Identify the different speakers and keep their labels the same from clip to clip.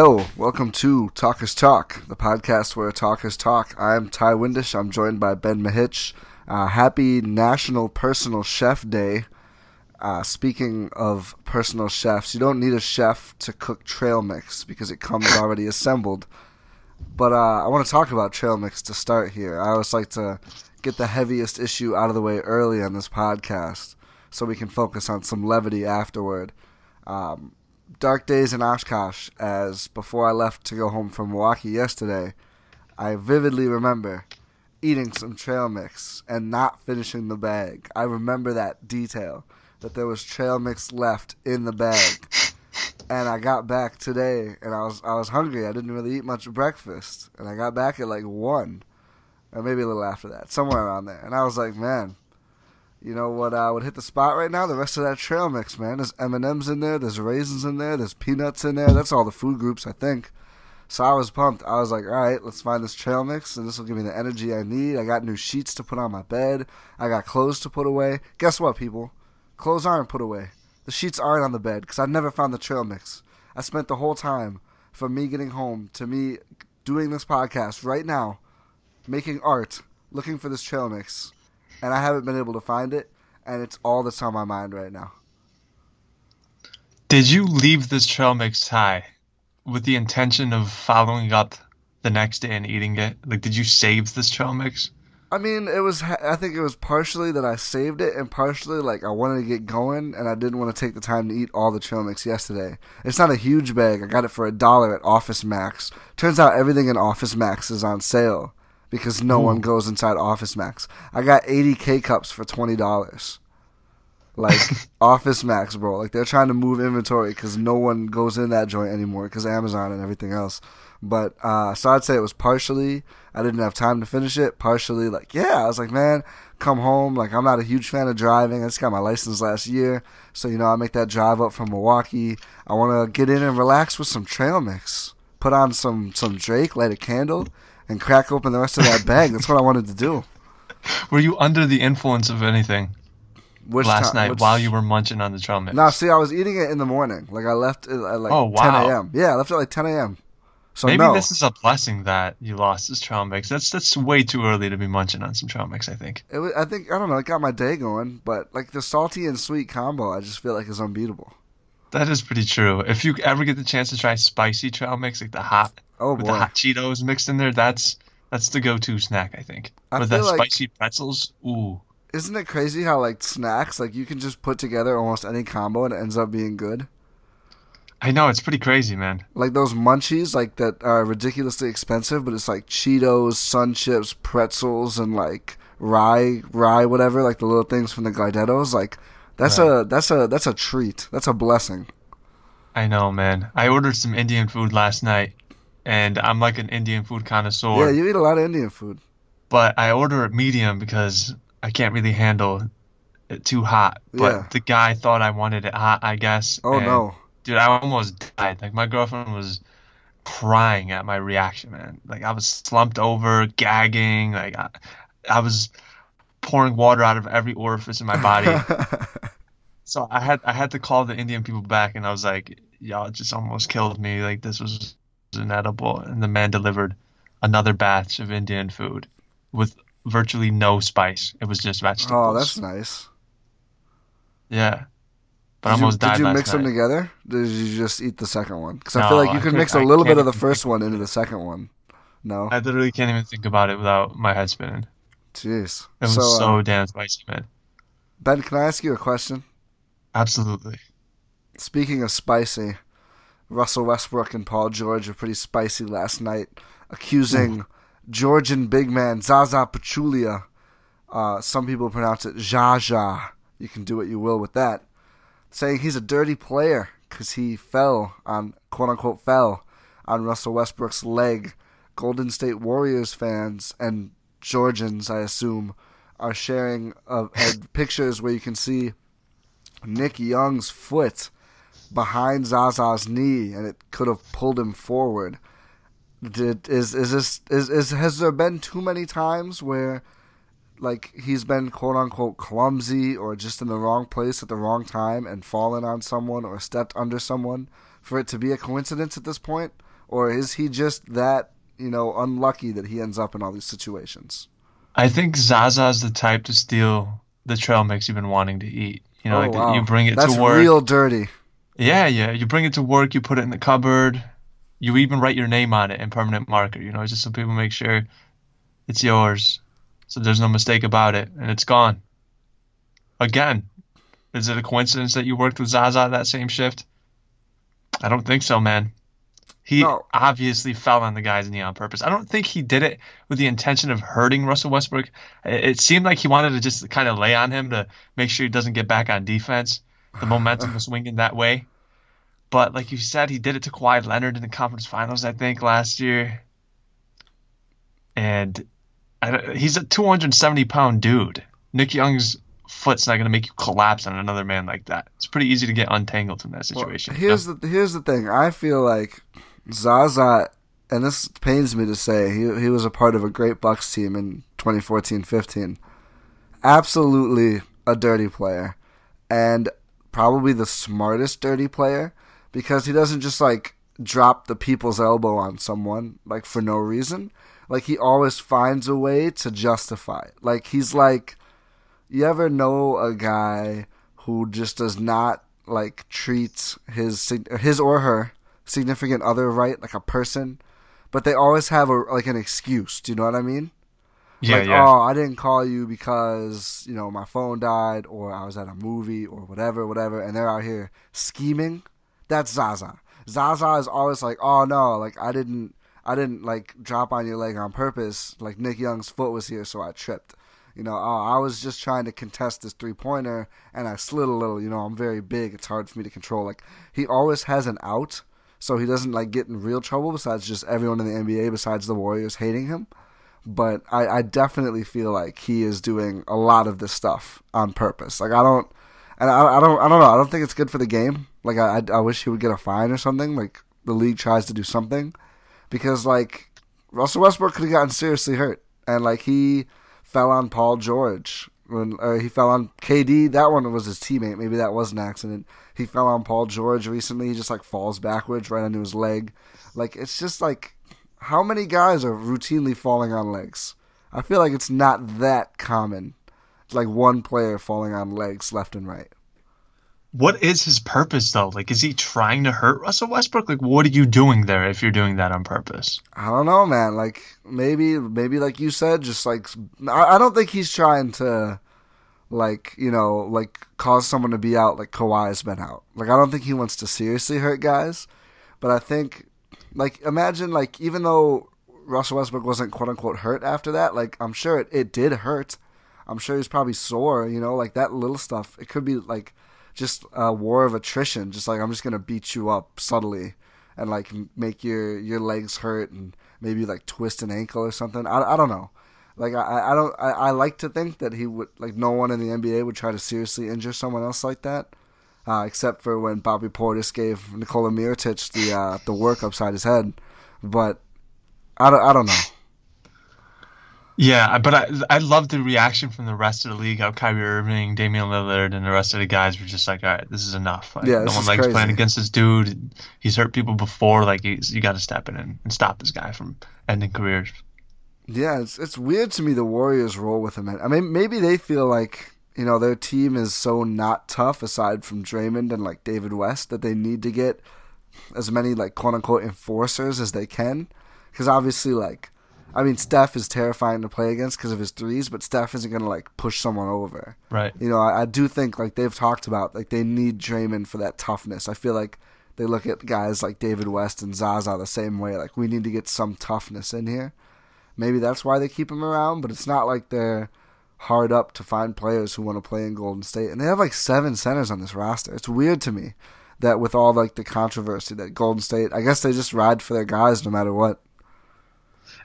Speaker 1: Yo, welcome to Talkers Talk, the podcast where talkers talk. I'm Ti Windisch. I'm joined by Ben Mehic. Uh, happy National Personal Chef Day. Uh, speaking of personal chefs, you don't need a chef to cook trail mix because it comes already assembled. But uh, I want to talk about trail mix to start here. I always like to get the heaviest issue out of the way early on this podcast so we can focus on some levity afterward. Um, dark days in Oshkosh as before I left to go home from Milwaukee yesterday, I vividly remember eating some trail mix and not finishing the bag. I remember that detail that there was trail mix left in the bag. And I got back today and I was I was hungry. I didn't really eat much breakfast. And I got back at like 1 or maybe a little after that, somewhere around there. And I was like, "Man, you know what uh, would hit the spot right now? The rest of that trail mix, man. There's M and M's in there. There's raisins in there. There's peanuts in there. That's all the food groups, I think. So I was pumped. I was like, all right, let's find this trail mix, and this will give me the energy I need. I got new sheets to put on my bed. I got clothes to put away. Guess what, people? Clothes aren't put away. The sheets aren't on the bed because I never found the trail mix. I spent the whole time from me getting home to me doing this podcast right now, making art, looking for this trail mix and I haven't been able to find it, and it's all that's on my mind right now.
Speaker 2: Did you leave this trail mix high with the intention of following up the next day and eating it? Like, did you save this trail mix?
Speaker 1: I mean, it was. I think it was partially that I saved it, and partially like I wanted to get going, and I didn't want to take the time to eat all the trail mix yesterday. It's not a huge bag. I got it for a dollar at Office Max. Turns out everything in Office Max is on sale because no Ooh. one goes inside Office Max. I got 80 K cups for twenty dollars. Like Office Max, bro. Like they're trying to move inventory because no one goes in that joint anymore because Amazon and everything else. But uh, so I'd say it was partially I didn't have time to finish it. Partially like yeah, I was like man, come home. Like I'm not a huge fan of driving. I just got my license last year, so you know I make that drive up from Milwaukee. I want to get in and relax with some trail mix. Put on some some Drake, light a candle, and crack open the rest of that bag. That's what I wanted to do.
Speaker 2: Were you under the influence of anything Which last time? night Which... while you were munching on the trail mix?
Speaker 1: No, see, I was eating it in the morning. Like I left at like oh, wow. 10 a.m. Yeah, I left at like 10 a.m.
Speaker 2: So maybe no. this is a blessing that you lost this trail mix. That's that's way too early to be munching on some trail mix. I think.
Speaker 1: It was, I think I don't know. It got my day going, but like the salty and sweet combo, I just feel like is unbeatable.
Speaker 2: That is pretty true. If you ever get the chance to try spicy trail mix, like the hot Oh with boy. the hot Cheetos mixed in there. That's that's the go-to snack, I think. I With the like, spicy pretzels, ooh.
Speaker 1: Isn't it crazy how like snacks, like you can just put together almost any combo and it ends up being good?
Speaker 2: I know it's pretty crazy, man.
Speaker 1: Like those munchies, like that are ridiculously expensive, but it's like Cheetos, Sun Chips, pretzels, and like rye, rye, whatever, like the little things from the Glidetos. Like that's right. a that's a that's a treat. That's a blessing.
Speaker 2: I know, man. I ordered some Indian food last night, and I'm like an Indian food connoisseur.
Speaker 1: Yeah, you eat a lot of Indian food.
Speaker 2: But I order it medium because I can't really handle it too hot. But yeah. the guy thought I wanted it hot, I guess.
Speaker 1: Oh no,
Speaker 2: dude! I almost died. Like my girlfriend was crying at my reaction, man. Like I was slumped over, gagging. Like I, I was pouring water out of every orifice in my body. so I had I had to call the Indian people back, and I was like, "Y'all just almost killed me. Like this was inedible, and the man delivered another batch of Indian food with virtually no spice. It was just vegetables.
Speaker 1: Oh, that's nice.
Speaker 2: Yeah. But
Speaker 1: did you, Did you mix
Speaker 2: night.
Speaker 1: them together? did you just eat the second one? Because no, I feel like you can mix a little bit of the first one into the second one. No.
Speaker 2: I literally can't even think about it without my head spinning.
Speaker 1: Jeez.
Speaker 2: It was so, so uh, damn spicy, man.
Speaker 1: Ben, can I ask you a question?
Speaker 2: Absolutely.
Speaker 1: Speaking of spicy, Russell Westbrook and Paul George were pretty spicy last night, accusing. Georgian big man Zaza Pachulia. Uh, some people pronounce it Jaja. You can do what you will with that. Saying he's a dirty player because he fell on, quote unquote, fell on Russell Westbrook's leg. Golden State Warriors fans and Georgians, I assume, are sharing uh, pictures where you can see Nick Young's foot behind Zaza's knee, and it could have pulled him forward. Did is is this is, is has there been too many times where like he's been quote unquote clumsy or just in the wrong place at the wrong time and fallen on someone or stepped under someone for it to be a coincidence at this point? Or is he just that, you know, unlucky that he ends up in all these situations?
Speaker 2: I think Zaza's the type to steal the trail mix you've been wanting to eat. You know,
Speaker 1: Oh,
Speaker 2: like
Speaker 1: wow.
Speaker 2: you bring it
Speaker 1: That's
Speaker 2: to work.
Speaker 1: real dirty.
Speaker 2: Yeah, yeah. You bring it to work, you put it in the cupboard. You even write your name on it in permanent marker, you know, just so people make sure it's yours. So there's no mistake about it and it's gone. Again, is it a coincidence that you worked with Zaza that same shift? I don't think so, man. He
Speaker 1: No.
Speaker 2: obviously fell on the guy's knee on purpose. I don't think he did it with the intention of hurting Russell Westbrook. It it seemed like he wanted to just kind of lay on him to make sure he doesn't get back on defense. The momentum was swinging that way. But like you said, he did it to Kawhi Leonard in the conference finals, I think, last year. And I, he's a 270 pound dude. Nick Young's foot's not going to make you collapse on another man like that. It's pretty easy to get untangled from that
Speaker 1: Well,
Speaker 2: situation. you
Speaker 1: here's
Speaker 2: know?
Speaker 1: the here's the thing. I feel like Zaza, and this pains me to say, he he was a part of a great Bucks team in 2014-15. Absolutely a dirty player, and probably the smartest dirty player because he doesn't just like drop the people's elbow on someone like for no reason. Like he always finds a way to justify. it. Like he's like you ever know a guy who just does not like treat his his or her significant other right like a person, but they always have a like an excuse. Do you know what I mean?
Speaker 2: yeah,
Speaker 1: like,
Speaker 2: yeah.
Speaker 1: oh, I didn't call you because you know my phone died, or I was at a movie, or whatever, whatever, and they're out here scheming. That's Zaza. Zaza is always like, oh no, like I didn't, I didn't like drop on your leg on purpose. Like Nick Young's foot was here, so I tripped. You know, oh, I was just trying to contest this three pointer, and I slid a little. You know, I'm very big; it's hard for me to control. Like he always has an out, so he doesn't like get in real trouble. Besides just everyone in the NBA, besides the Warriors, hating him but I, I definitely feel like he is doing a lot of this stuff on purpose. Like I don't, and I, I don't, I don't know. I don't think it's good for the game. Like I, I, wish he would get a fine or something. Like the league tries to do something, because like Russell Westbrook could have gotten seriously hurt, and like he fell on Paul George when or he fell on KD. That one was his teammate. Maybe that was an accident. He fell on Paul George recently. He just like falls backwards right onto his leg. Like it's just like how many guys are routinely falling on legs? I feel like it's not that common. Like one player falling on legs left and right.
Speaker 2: What is his purpose though? Like, is he trying to hurt Russell Westbrook? Like, what are you doing there if you're doing that on purpose?
Speaker 1: I don't know, man. Like maybe, maybe like you said, just like I, I don't think he's trying to, like you know, like cause someone to be out like Kawhi's been out. Like I don't think he wants to seriously hurt guys, but I think, like imagine like even though Russell Westbrook wasn't quote unquote hurt after that, like I'm sure it, it did hurt. I'm sure he's probably sore. You know, like that little stuff. It could be like just a war of attrition. Just like I'm just gonna beat you up subtly and like make your your legs hurt and maybe like twist an ankle or something. I, I don't know. Like I I don't I, I like to think that he would like no one in the NBA would try to seriously injure someone else like that, uh, except for when Bobby Portis gave Nikola Mirotic the uh, the work upside his head. But I don't I don't know.
Speaker 2: Yeah, but I I love the reaction from the rest of the league. How Kyrie Irving, Damian Lillard, and the rest of the guys were just like, "All right, this is enough. Like,
Speaker 1: Yeah,
Speaker 2: no one likes
Speaker 1: crazy.
Speaker 2: playing against this dude. He's hurt people before. Like, he's, you got to step in and, and stop this guy from ending careers."
Speaker 1: Yeah, it's it's weird to me the Warriors roll with him. I mean, maybe they feel like you know their team is so not tough aside from Draymond and like David West that they need to get as many like quote unquote enforcers as they can. Because obviously, like, I mean, Steph is terrifying to play against because of his threes, but Steph isn't gonna like push someone over.
Speaker 2: Right.
Speaker 1: You know, I, I do think like they've talked about like they need Draymond for that toughness. I feel like they look at guys like David West and Zaza the same way. Like we need to get some toughness in here. Maybe that's why they keep him around, but it's not like they're hard up to find players who want to play in Golden State. And they have like seven centers on this roster. It's weird to me that with all like the controversy that Golden State, I guess they just ride for their guys no matter what.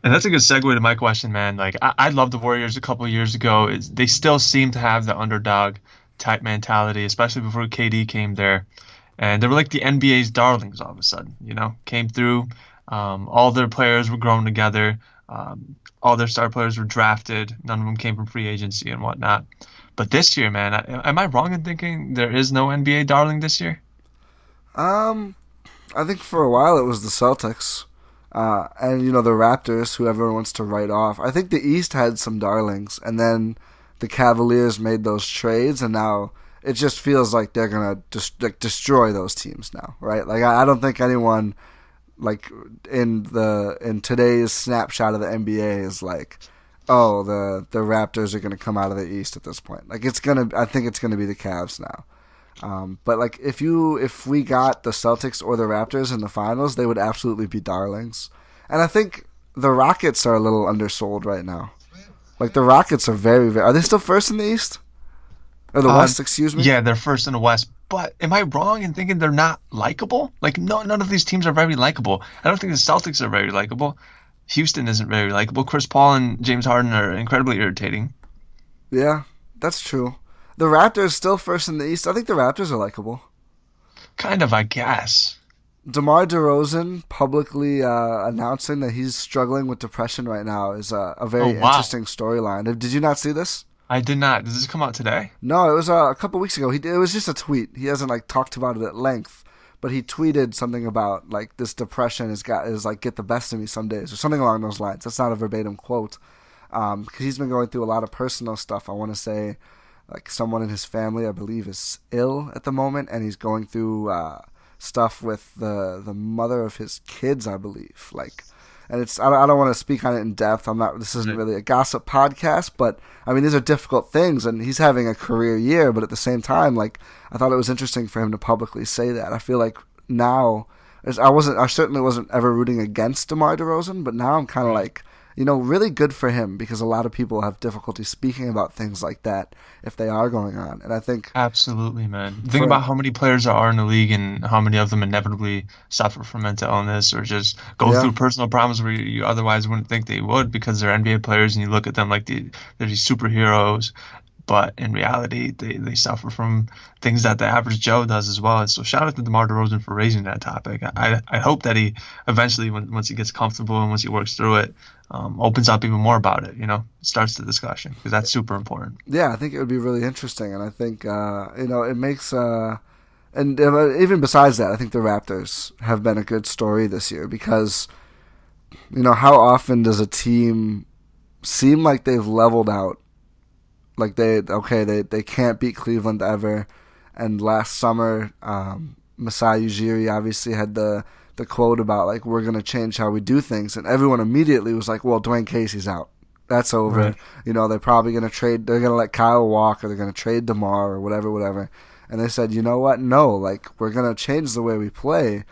Speaker 2: And that's a good segue to my question, man. Like, I, I loved the Warriors a couple years ago. It's, they still seem to have the underdog type mentality, especially before KD came there. And they were like the NBA's darlings all of a sudden, you know, came through. Um, all their players were grown together. Um, all their star players were drafted. None of them came from free agency and whatnot. But this year, man, I, am I wrong in thinking there is no NBA darling this year?
Speaker 1: Um, I think for a while it was the Celtics, uh, and you know the Raptors, who everyone wants to write off. I think the East had some darlings, and then the Cavaliers made those trades, and now it just feels like they're gonna just like destroy those teams now, right? Like I, I don't think anyone like in the in today's snapshot of the NBA is like, oh the the Raptors are gonna come out of the East at this point. Like it's gonna, I think it's gonna be the Cavs now. Um, but like if you if we got the Celtics or the Raptors in the finals, they would absolutely be darlings. And I think the Rockets are a little undersold right now. Like the Rockets are very, very. Are they still first in the East or the uh, West? Excuse me.
Speaker 2: Yeah, they're first in the West. But am I wrong in thinking they're not likable? Like no, none of these teams are very likable. I don't think the Celtics are very likable. Houston isn't very likable. Chris Paul and James Harden are incredibly irritating.
Speaker 1: Yeah, that's true. The Raptors still first in the East. I think the Raptors are likable.
Speaker 2: Kind of, I guess.
Speaker 1: DeMar DeRozan publicly uh, announcing that he's struggling with depression right now is a, a very oh, wow. interesting storyline. Did you not see this?
Speaker 2: I did not. Did this come out today?
Speaker 1: No, it was uh, a couple weeks ago. He it was just a tweet. He hasn't like talked about it at length, but he tweeted something about like this depression is got is like get the best of me some days or something along those lines. That's not a verbatim quote, because um, he's been going through a lot of personal stuff. I want to say like someone in his family, I believe, is ill at the moment, and he's going through uh, stuff with the the mother of his kids, I believe. Like, and it's I don't, I don't want to speak on it in depth. I'm not. This isn't really a gossip podcast, but I mean these are difficult things, and he's having a career year. But at the same time, like I thought it was interesting for him to publicly say that. I feel like now. I wasn't. I certainly wasn't ever rooting against DeMar DeRozan, but now I'm kind of like you know, really good for him because a lot of people have difficulty speaking about things like that if they are going on. And I think
Speaker 2: absolutely, man. Think about how many players there are in the league and how many of them inevitably suffer from mental illness or just go yeah. through personal problems where you otherwise wouldn't think they would because they're NBA players and you look at them like the, they're these superheroes but in reality, they, they suffer from things that the average Joe does as well. So, shout out to DeMar DeRozan for raising that topic. I, I hope that he eventually, when, once he gets comfortable and once he works through it, um, opens up even more about it. You know, starts the discussion because that's super important.
Speaker 1: Yeah, I think it would be really interesting, and I think uh, you know it makes. Uh, and uh, even besides that, I think the Raptors have been a good story this year because, you know, how often does a team seem like they've leveled out like they okay they they can't beat Cleveland ever, and last summer um, Masai Ujiri obviously had the the quote about like we're gonna change how we do things, and everyone immediately was like, well Dwane Casey's out. That's over. Right. You know they're probably gonna trade. They're gonna let Kyle walk, or they're gonna trade Demar, or whatever, whatever. And they said, you know what? No, like we're gonna change the way we play,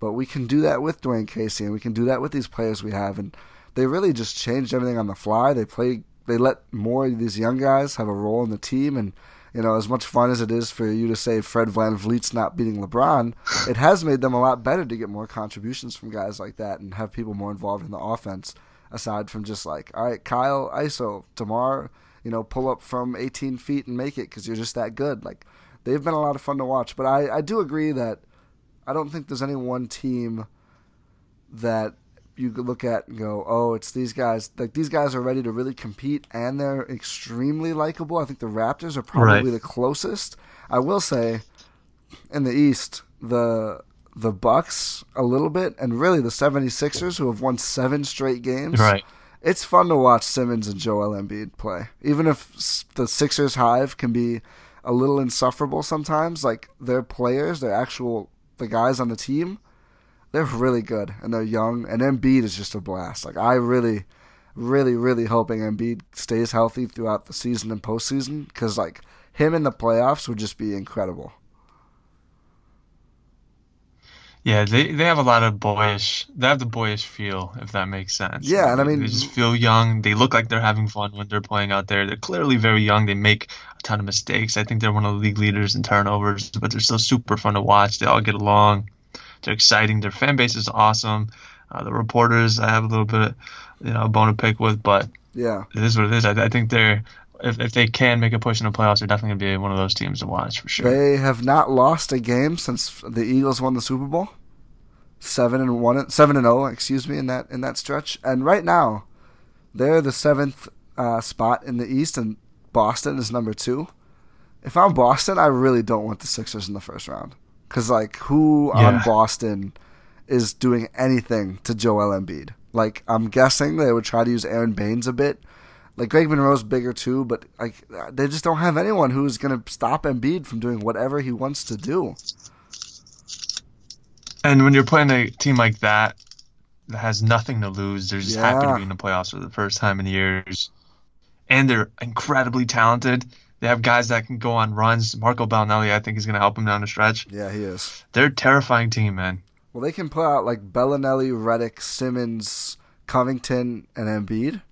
Speaker 1: but we can do that with Dwane Casey, and we can do that with these players we have, and they really just changed everything on the fly. They play they let more of these young guys have a role in the team and you know, as much fun as it is for you to say Fred VanVleet's not beating LeBron, it has made them a lot better to get more contributions from guys like that and have people more involved in the offense aside from just like, all right, Kyle, ISO, Demar, you know, pull up from 18 feet and make it because you're just that good. Like, they've been a lot of fun to watch. But I, I do agree that I don't think there's any one team that you could look at and go, oh, it's these guys. Like these guys are ready to really compete, and they're extremely likable. I think the Raptors are probably right. the closest. I will say, in the East, the the Bucks a little bit, and really the 76ers, who have won seven straight games.
Speaker 2: Right.
Speaker 1: It's fun to watch Simmons and Joel Embiid play, even if the Sixers hive can be a little insufferable sometimes. Like their players, their actual the guys on the team they're really good and they're young. And Embiid is just a blast. Like I really, really, really hoping Embiid stays healthy throughout the season and postseason because like him in the playoffs would just be incredible.
Speaker 2: Yeah, they they have a lot of boyish. They have the boyish feel, if that makes sense.
Speaker 1: Yeah, and I mean,
Speaker 2: they just feel young. They look like they're having fun when they're playing out there. They're clearly very young. They make a ton of mistakes. I think they're one of the league leaders in turnovers, but they're still super fun to watch. They all get along. They're exciting. Their fan base is awesome. Uh, the reporters, I have a little bit, you know, a bone to pick with, but
Speaker 1: yeah,
Speaker 2: it is what it is. I, I think they're if, if they can make a push in the playoffs, they're definitely gonna be one of those teams to watch for sure.
Speaker 1: They have not lost a game since the Eagles won the Super Bowl. Seven and one, seven and zero, oh, excuse me, in that in that stretch. And right now, They're the seventh uh, spot in the East, and Boston is number two. If I'm Boston, I really don't want the Sixers in the first round because like who yeah. on Boston is doing anything to Joel Embiid? Like I'm guessing they would try to use Aron Baynes a bit. Like Greg Monroe's bigger too, but like they just don't have anyone who's gonna stop Embiid from doing whatever he wants to do.
Speaker 2: And when you're playing a team like that that has nothing to lose, they're just yeah. happy to be in the playoffs for the first time in years, and they're incredibly talented. They have guys that can go on runs. Marco Belinelli, I think, is going to help them down the stretch.
Speaker 1: Yeah, he is.
Speaker 2: They're a terrifying team, man.
Speaker 1: Well, they can pull out like Belinelli, Redick, Simmons, Covington, and Embiid,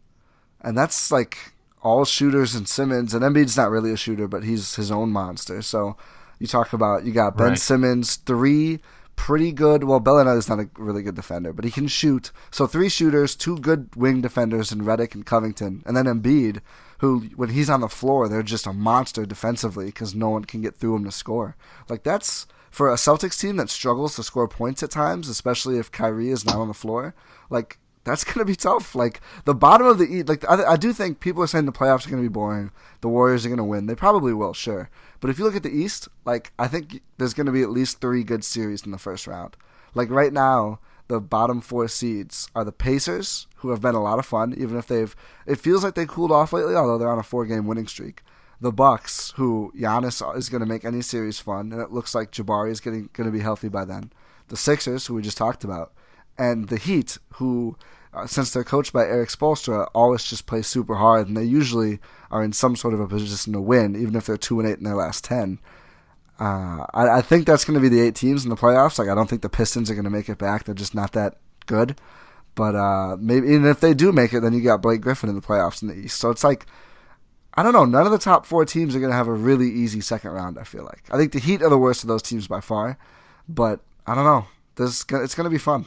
Speaker 1: and that's like all shooters and Simmons. And Embiid's not really a shooter, but he's his own monster. So you talk about you got Ben right. Simmons, three pretty good. Well, Belinelli's not a really good defender, but he can shoot. So three shooters, two good wing defenders in Redick and Covington, and then Embiid, who when he's on the floor, they're just a monster defensively because no one can get through him to score. Like that's for a Celtics team that struggles to score points at times, especially if Kyrie is not on the floor, like that's gonna be tough. Like the bottom of the East, like I, I do think people are saying the playoffs are gonna be boring. The Warriors are gonna win. They probably will, sure. But if you look at the East, like I think there's gonna be at least three good series in the first round. Like right now, the bottom four seeds are the Pacers, who have been a lot of fun, even if they've. It feels like they cooled off lately, although they're on a four-game winning streak the Bucks, who Giannis is going to make any series fun, and it looks like Jabari is getting going to be healthy by then. The Sixers, who we just talked about, and the Heat, who uh, since they're coached by Erik Spoelstra, always just play super hard, and they usually are in some sort of a position to win, even if they're two and eight in their last ten. Uh, I, I, think that's going to be the eight teams in the playoffs. Like I don't think the Pistons are going to make it back; they're just not that good. But uh, maybe, even if they do make it, then you got Blake Griffin in the playoffs in the East. So it's like I don't know. None of the top four teams are going to have a really easy second round. I feel like. I think the Heat are the worst of those teams by far, but I don't know. This it's going to be fun.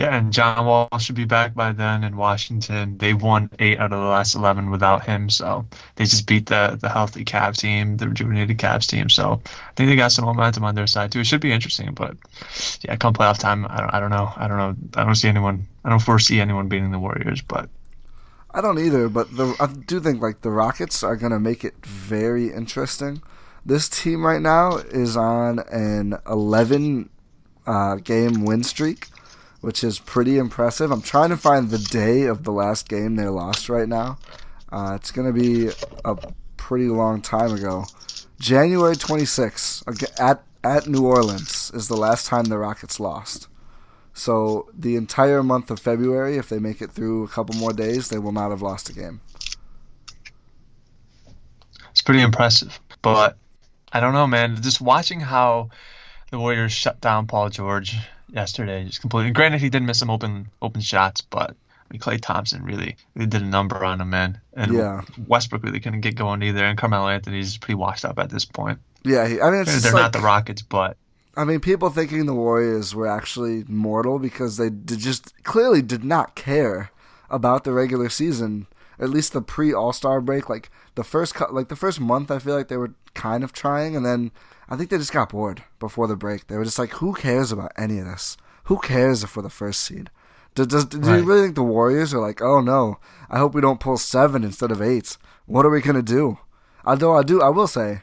Speaker 2: Yeah, and John Wall should be back by then in Washington. they've won eight out of the last eleven without him, so they just beat the the healthy Cavs team, the rejuvenated Cavs team. So I think they got some momentum on their side too. It should be interesting, but yeah, come playoff time, I don't, I don't know. I don't know. I don't see anyone. I don't foresee anyone beating the Warriors, but
Speaker 1: I don't either, but the I do think like the Rockets are gonna make it very interesting. This team right now is on an 11 uh, game win streak, which is pretty impressive. I'm trying to find the day of the last game they lost right now. Uh, it's gonna be a pretty long time ago. January 26th at at New Orleans is the last time the Rockets lost. So the entire month of February, if they make it through a couple more days, they will not have lost a game.
Speaker 2: It's pretty impressive, but I don't know, man. Just watching how the Warriors shut down Paul George yesterday, just completely. Granted, he did miss some open open shots, but I mean, Klay Thompson really, really did a number on him, man. And yeah. Westbrook really couldn't get going either, and Carmelo Anthony's pretty washed up at this point.
Speaker 1: Yeah, he, I mean,
Speaker 2: they're
Speaker 1: like,
Speaker 2: not the Rockets, but
Speaker 1: I mean, people thinking the Warriors were actually mortal because they did just clearly did not care about the regular season. At least the pre All Star break, like the first like the first month, I feel like they were kind of trying, and then I think they just got bored before the break. They were just like, "Who cares about any of this? Who cares if we're the first seed?" Does, does do right. you really think the Warriors are like, "Oh no, I hope we don't pull seven instead of eight. What are we gonna do?" Although I do, I will say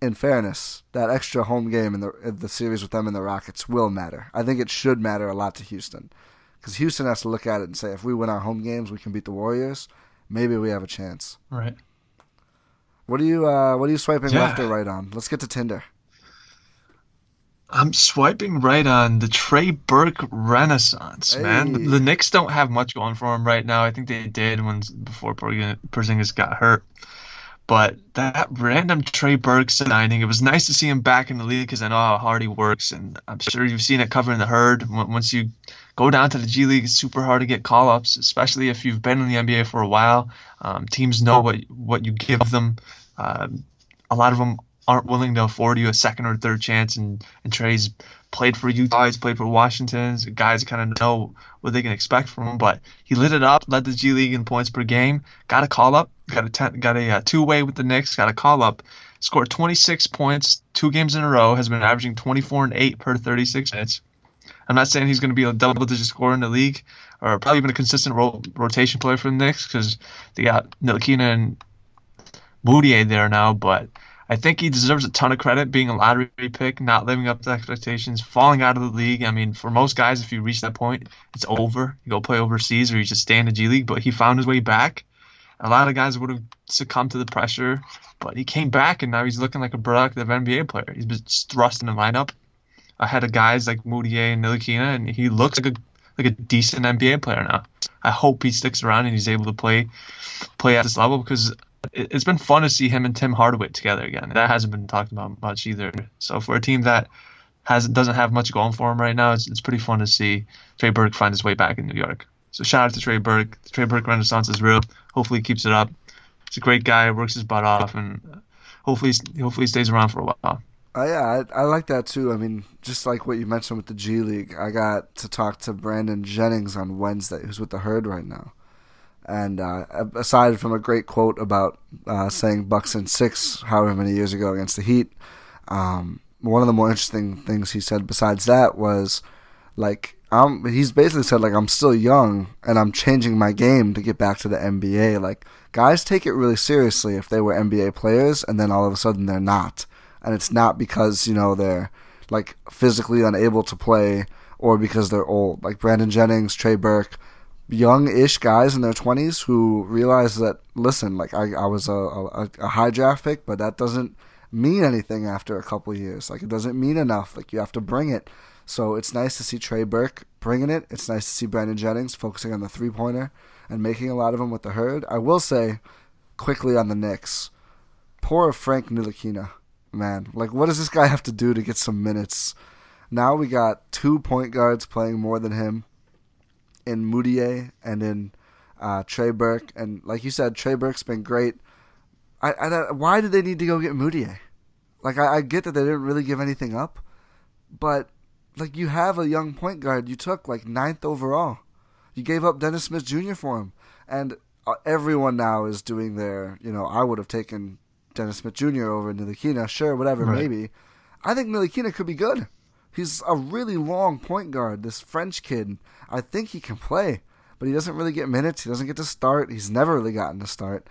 Speaker 1: in fairness, that extra home game in the in the series with them and the Rockets will matter. I think it should matter a lot to Houston because Houston has to look at it and say, if we win our home games, we can beat the Warriors. Maybe we have a chance.
Speaker 2: Right.
Speaker 1: What are you uh, What are you swiping yeah. left or right on? Let's get to Tinder.
Speaker 2: I'm swiping right on the Trey Burke renaissance, hey. man. The Knicks don't have much going for him right now. I think they did when before Porzingis got hurt. But that random Trey Burke signing, it was nice to see him back in the league because I know how hard he works, and I'm sure you've seen it covering the herd. Once you go down to the G League, it's super hard to get call ups, especially if you've been in the NBA for a while. Um, teams know what what you give them. Uh, a lot of them aren't willing to afford you a second or third chance, and, and Trey's played for Utah, he's played for Washington. So guys kind of know what they can expect from him. But he lit it up, led the G League in points per game, got a call up, got a ten, got a uh, two way with the Knicks, got a call up, scored 26 points two games in a row, has been averaging 24 and 8 per 36 minutes. I'm not saying he's going to be a double digit scorer in the league or probably even a consistent ro- rotation player for the Knicks because they got Ntilikina and Mudiay there now, but I think he deserves a ton of credit being a lottery pick, not living up to expectations, falling out of the league. I mean, for most guys, if you reach that point, it's over. You go play overseas or you just stay in the G League, but he found his way back. A lot of guys would have succumbed to the pressure, but he came back and now he's looking like a productive NBA player. He's been thrust in the lineup ahead of guys like Mudiay and Ntilikina, and he looks like a like a decent NBA player now. I hope he sticks around and he's able to play play at this level because it, has been fun to see him and Tim Hardaway together again. That hasn't been talked about much either. So for a team that has doesn't have much going for him right now, it's, it's pretty fun to see Trey Burke find his way back in New York. So shout out to Trey Burke. The Trey Burke renaissance is real. Hopefully he keeps it up. He's a great guy, works his butt off, and hopefully hopefully he stays around for a while.
Speaker 1: Uh, yeah, I, I, like that too. I mean, just like what you mentioned with the G League, I got to talk to Brandon Jennings on Wednesday, who's with the Herd right now. And uh, aside from a great quote about uh, saying Bucks in six, however many years ago against the Heat, um, one of the more interesting things he said besides that was like I'm, he's basically said like I'm still young and I'm changing my game to get back to the NBA. Like guys take it really seriously if they were NBA players and then all of a sudden they're not and it's not because you know they're like physically unable to play or because they're old. Like Brandon Jennings, Trey Burke, young-ish guys in their 20s who realize that listen, like I, I was a, a, a high draft pick, but that doesn't mean anything after a couple years. Like it doesn't mean enough. Like you have to bring it. So it's nice to see Trey Burke bringing it. It's nice to see Brandon Jennings focusing on the three pointer and making a lot of them with the herd. I will say quickly on the Knicks, poor Frank Ntilikina man. Like, what does this guy have to do to get some minutes? Now we got two point guards playing more than him in Mudiay and in uh, Trey Burke. And like you said, Trey Burke's been great. I, I why did they need to go get Mudiay? Like, I, I get that they didn't really give anything up, but like you have a young point guard you took like ninth overall. You gave up Dennis Smith Jr. for him, and uh, everyone now is doing their. You know, I would have taken Dennis Smith Jr. over Ntilikina, sure, whatever, right. maybe. I think Ntilikina could be good. He's a really long point guard, this French kid. I think he can play, but he doesn't really get minutes. He doesn't get to start. He's never really gotten to start.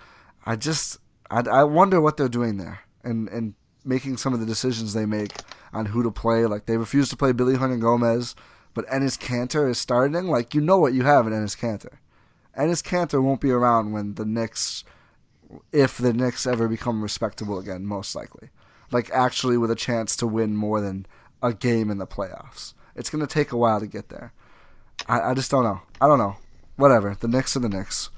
Speaker 1: I just, I, I wonder what they're doing there and, and making some of the decisions they make on who to play. Like, they refuse to play Willy Hernangomez, but Enes Kanter is starting. Like, you know what you have in Enes Kanter. Enes Kanter won't be around when the Knicks – if the Knicks ever become respectable again, most likely. Like actually with a chance to win more than a game in the playoffs. It's gonna take a while to get there. I, I just don't know. I don't know. Whatever. The Knicks are the Knicks.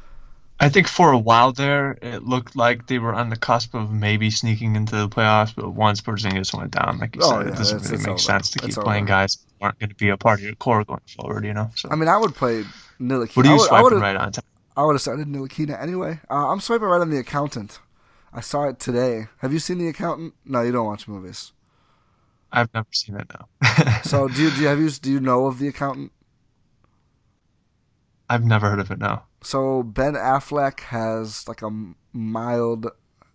Speaker 2: I think for a while there, it looked like they were on the cusp of maybe sneaking into the playoffs, but once Porzingis went down, like you oh, said, yeah, it doesn't it's, really it's make over. sense to keep it's playing over. guys who aren't going to be a part of your core going forward, you know? So.
Speaker 1: I mean, I would play Ntilikina.
Speaker 2: What are you swiping right on?
Speaker 1: I would have started Ntilikina anyway. Uh, I'm swiping right on the accountant. I saw it today. Have you seen the accountant? No, you don't watch movies.
Speaker 2: I've never seen it. No.
Speaker 1: so do you, do you have you do you know of the accountant?
Speaker 2: I've never heard of it. No.
Speaker 1: So Ben Affleck has like a mild,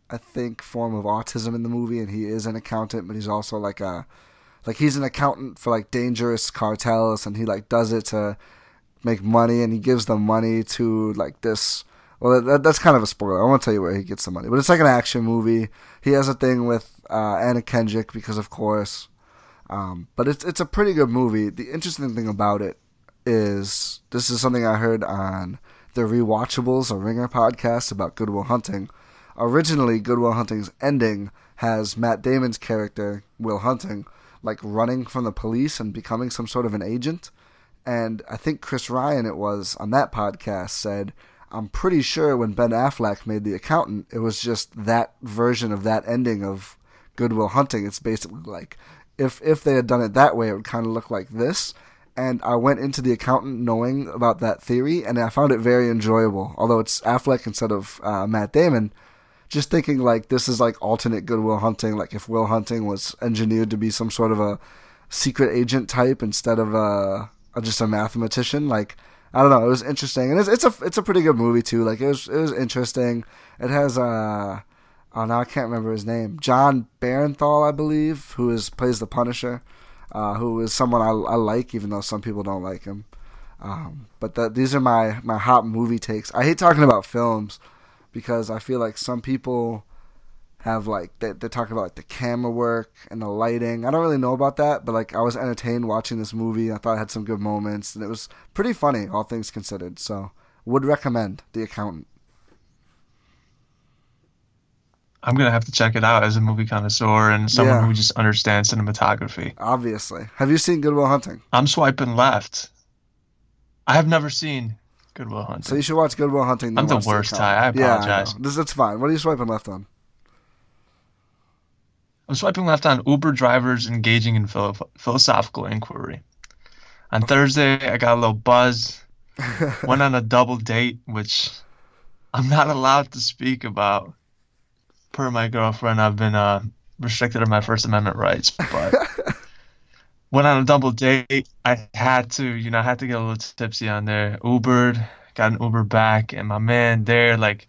Speaker 1: I think, form of autism in the movie, and he is an accountant, but he's also like a, like he's an accountant for like dangerous cartels, and he like does it to make money, and he gives the money to like this. Well, that, that's kind of a spoiler. I won't tell you where he gets the money, but it's like an action movie. He has a thing with uh, Anna Kendrick because, of course. Um, but it's it's a pretty good movie. The interesting thing about it is this is something I heard on the Rewatchables, a Ringer podcast about Good Will Hunting. Originally, Good Will Hunting's ending has Matt Damon's character Will Hunting like running from the police and becoming some sort of an agent. And I think Chris Ryan, it was on that podcast, said, I'm pretty sure when Ben Affleck made The Accountant, it was just that version of that ending of Good Will Hunting. It's basically like if if they had done it that way, it would kind of look like this. And I went into The Accountant knowing about that theory, and I found it very enjoyable. Although it's Affleck instead of uh, Matt Damon, just thinking like this is like alternate Good Will Hunting. Like if Will Hunting was engineered to be some sort of a secret agent type instead of a just a mathematician. Like I don't know, it was interesting, and it's it's a it's a pretty good movie too. Like it was it was interesting. It has uh oh now I can't remember his name, Jon Bernthal, I believe, who is plays the Punisher. uh, who is someone I, I like, even though some people don't like him. Um, but the, these are my my hot movie takes. I hate talking about films because I feel like some people have like they, they're talking about like the camera work and the lighting. I don't really know about that, but like I was entertained watching this movie. I thought it had some good moments and it was pretty funny, all things considered. So would recommend The Accountant.
Speaker 2: I'm gonna have to check it out as a movie connoisseur and someone
Speaker 1: Yeah.
Speaker 2: who just understands cinematography.
Speaker 1: Obviously, have you seen Good Will Hunting?
Speaker 2: I'm swiping left. I have never seen Good Will Hunting.
Speaker 1: So you should watch Good Will Hunting.
Speaker 2: I'm the worst,
Speaker 1: Accountant.
Speaker 2: Ti. I
Speaker 1: Yeah,
Speaker 2: apologize.
Speaker 1: This it's fine. What are you swiping left on?
Speaker 2: I'm swiping left on Uber drivers engaging in philo- philosophical inquiry. On Thursday, I got a little buzz. Went on a double date, which I'm not allowed to speak about. Per my girlfriend, I've been uh, restricted of my First Amendment rights. But went on a double date. I had to, you know, I had to get a little tipsy on there. Ubered, got an Uber back, and my man there, like,